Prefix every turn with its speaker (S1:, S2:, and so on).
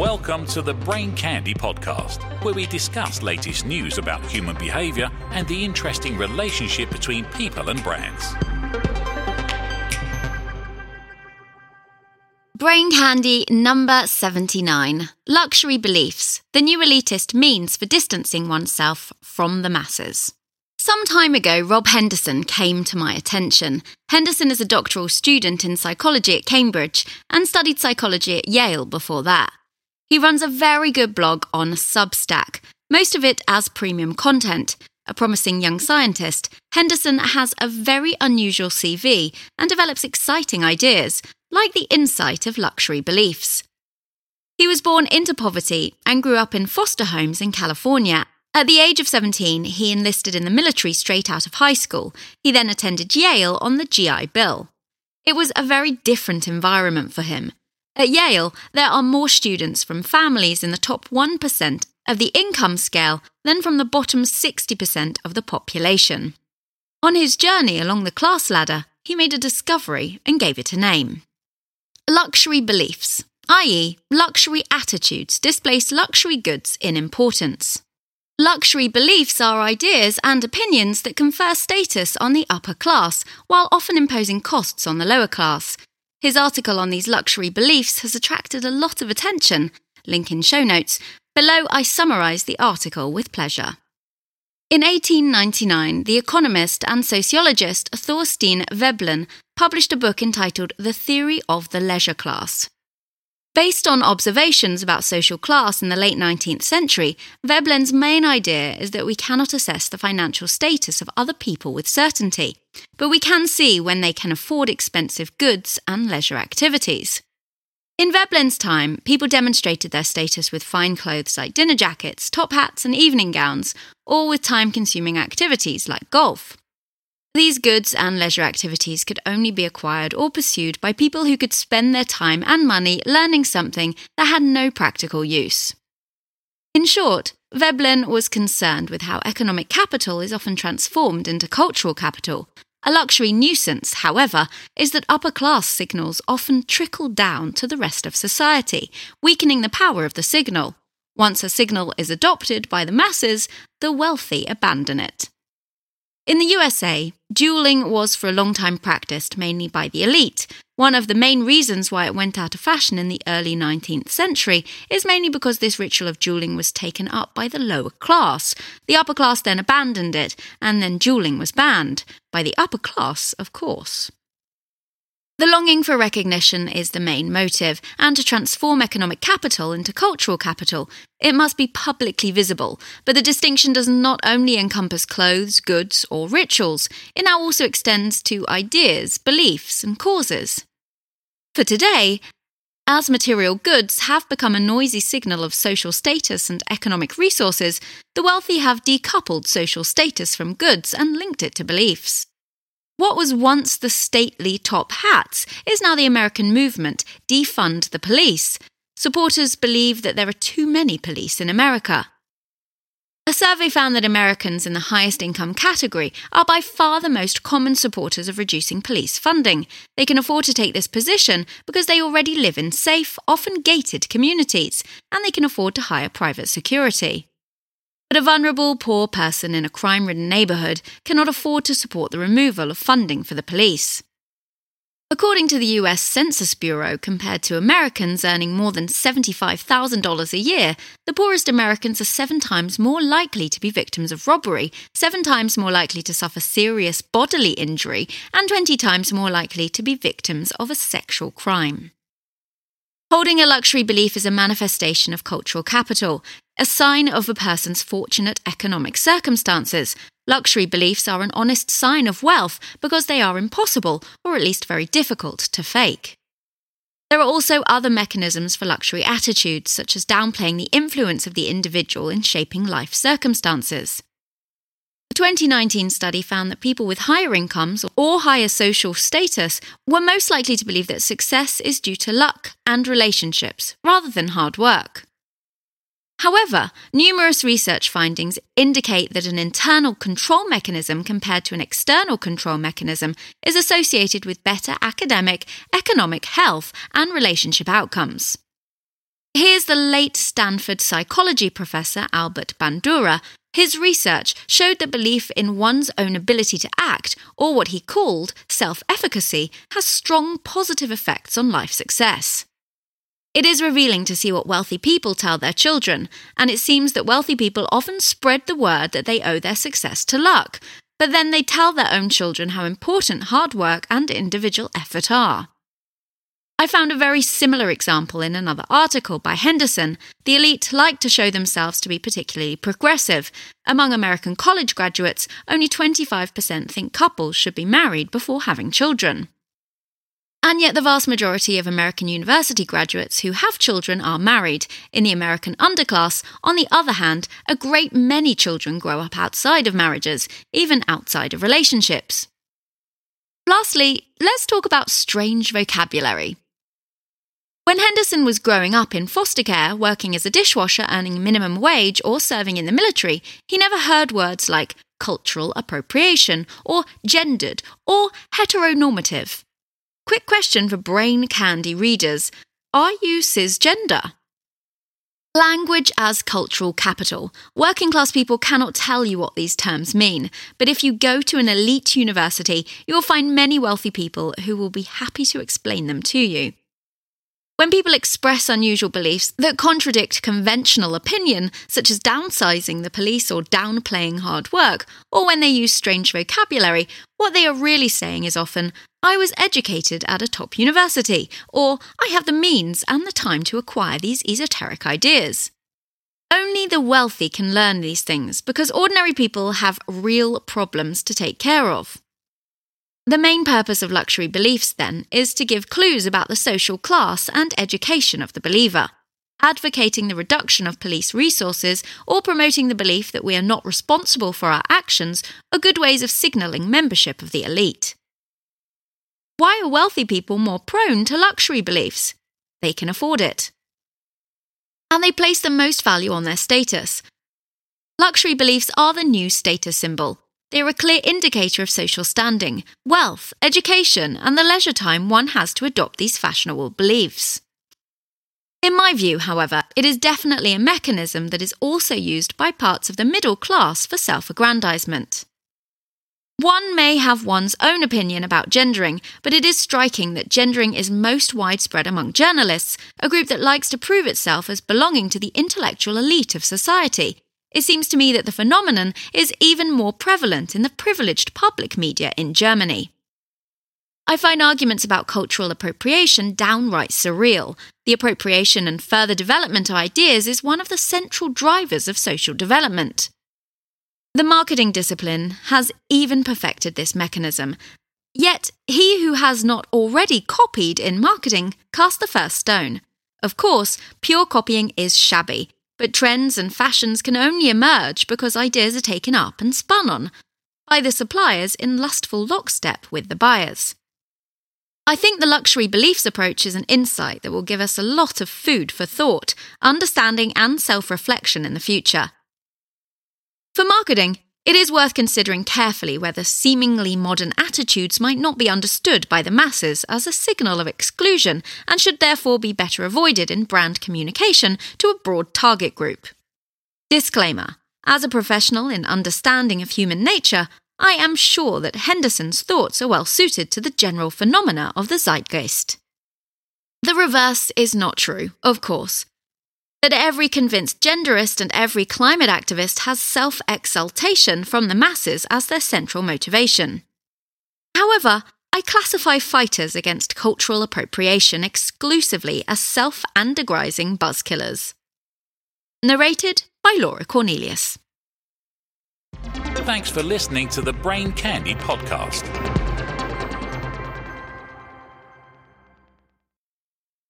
S1: Welcome to the Brain Candy Podcast, where we discuss latest news about human behavior and the interesting relationship between people and brands.
S2: Brain Candy number 79 Luxury Beliefs, the new elitist means for distancing oneself from the masses. Some time ago, Rob Henderson came to my attention. Henderson is a doctoral student in psychology at Cambridge and studied psychology at Yale before that. He runs a very good blog on Substack, most of it as premium content. A promising young scientist, Henderson has a very unusual CV and develops exciting ideas, like the insight of luxury beliefs. He was born into poverty and grew up in foster homes in California. At the age of 17, he enlisted in the military straight out of high school. He then attended Yale on the GI Bill. It was a very different environment for him. At Yale, there are more students from families in the top 1% of the income scale than from the bottom 60% of the population. On his journey along the class ladder, he made a discovery and gave it a name. Luxury beliefs, i.e., luxury attitudes, displace luxury goods in importance. Luxury beliefs are ideas and opinions that confer status on the upper class, while often imposing costs on the lower class. His article on these luxury beliefs has attracted a lot of attention. Link in show notes. Below, I summarise the article with pleasure. In 1899, the economist and sociologist Thorstein Veblen published a book entitled The Theory of the Leisure Class. Based on observations about social class in the late 19th century, Veblen's main idea is that we cannot assess the financial status of other people with certainty, but we can see when they can afford expensive goods and leisure activities. In Veblen's time, people demonstrated their status with fine clothes like dinner jackets, top hats, and evening gowns, or with time consuming activities like golf. These goods and leisure activities could only be acquired or pursued by people who could spend their time and money learning something that had no practical use. In short, Veblen was concerned with how economic capital is often transformed into cultural capital, a luxury nuisance, however, is that upper class signals often trickle down to the rest of society, weakening the power of the signal. Once a signal is adopted by the masses, the wealthy abandon it. In the USA, dueling was for a long time practiced mainly by the elite. One of the main reasons why it went out of fashion in the early 19th century is mainly because this ritual of dueling was taken up by the lower class. The upper class then abandoned it, and then dueling was banned. By the upper class, of course. The longing for recognition is the main motive, and to transform economic capital into cultural capital, it must be publicly visible. But the distinction does not only encompass clothes, goods, or rituals, it now also extends to ideas, beliefs, and causes. For today, as material goods have become a noisy signal of social status and economic resources, the wealthy have decoupled social status from goods and linked it to beliefs. What was once the stately top hats is now the American movement defund the police. Supporters believe that there are too many police in America. A survey found that Americans in the highest income category are by far the most common supporters of reducing police funding. They can afford to take this position because they already live in safe, often gated communities, and they can afford to hire private security. But a vulnerable, poor person in a crime ridden neighbourhood cannot afford to support the removal of funding for the police. According to the US Census Bureau, compared to Americans earning more than $75,000 a year, the poorest Americans are seven times more likely to be victims of robbery, seven times more likely to suffer serious bodily injury, and 20 times more likely to be victims of a sexual crime. Holding a luxury belief is a manifestation of cultural capital, a sign of a person's fortunate economic circumstances. Luxury beliefs are an honest sign of wealth because they are impossible, or at least very difficult, to fake. There are also other mechanisms for luxury attitudes, such as downplaying the influence of the individual in shaping life circumstances. A 2019 study found that people with higher incomes or higher social status were most likely to believe that success is due to luck and relationships rather than hard work. However, numerous research findings indicate that an internal control mechanism compared to an external control mechanism is associated with better academic, economic health, and relationship outcomes. Here's the late Stanford psychology professor Albert Bandura. His research showed that belief in one's own ability to act, or what he called self efficacy, has strong positive effects on life success. It is revealing to see what wealthy people tell their children, and it seems that wealthy people often spread the word that they owe their success to luck, but then they tell their own children how important hard work and individual effort are. I found a very similar example in another article by Henderson. The elite like to show themselves to be particularly progressive. Among American college graduates, only 25% think couples should be married before having children. And yet, the vast majority of American university graduates who have children are married. In the American underclass, on the other hand, a great many children grow up outside of marriages, even outside of relationships. Lastly, let's talk about strange vocabulary. When Henderson was growing up in foster care, working as a dishwasher, earning minimum wage, or serving in the military, he never heard words like cultural appropriation, or gendered, or heteronormative. Quick question for brain candy readers Are you cisgender? Language as cultural capital. Working class people cannot tell you what these terms mean, but if you go to an elite university, you will find many wealthy people who will be happy to explain them to you. When people express unusual beliefs that contradict conventional opinion, such as downsizing the police or downplaying hard work, or when they use strange vocabulary, what they are really saying is often, I was educated at a top university, or I have the means and the time to acquire these esoteric ideas. Only the wealthy can learn these things because ordinary people have real problems to take care of. The main purpose of luxury beliefs, then, is to give clues about the social class and education of the believer. Advocating the reduction of police resources or promoting the belief that we are not responsible for our actions are good ways of signalling membership of the elite. Why are wealthy people more prone to luxury beliefs? They can afford it. And they place the most value on their status. Luxury beliefs are the new status symbol. They are a clear indicator of social standing, wealth, education, and the leisure time one has to adopt these fashionable beliefs. In my view, however, it is definitely a mechanism that is also used by parts of the middle class for self aggrandizement. One may have one's own opinion about gendering, but it is striking that gendering is most widespread among journalists, a group that likes to prove itself as belonging to the intellectual elite of society, it seems to me that the phenomenon is even more prevalent in the privileged public media in Germany. I find arguments about cultural appropriation downright surreal. The appropriation and further development of ideas is one of the central drivers of social development. The marketing discipline has even perfected this mechanism. Yet, he who has not already copied in marketing cast the first stone. Of course, pure copying is shabby, but trends and fashions can only emerge because ideas are taken up and spun on by the suppliers in lustful lockstep with the buyers. I think the luxury beliefs approach is an insight that will give us a lot of food for thought, understanding, and self reflection in the future. For marketing, it is worth considering carefully whether seemingly modern attitudes might not be understood by the masses as a signal of exclusion and should therefore be better avoided in brand communication to a broad target group. Disclaimer As a professional in understanding of human nature, I am sure that Henderson's thoughts are well suited to the general phenomena of the zeitgeist. The reverse is not true, of course, that every convinced genderist and every climate activist has self exaltation from the masses as their central motivation. However, I classify fighters against cultural appropriation exclusively as self aggrandizing buzzkillers. Narrated by Laura Cornelius.
S1: Thanks for listening to the Brain Candy podcast.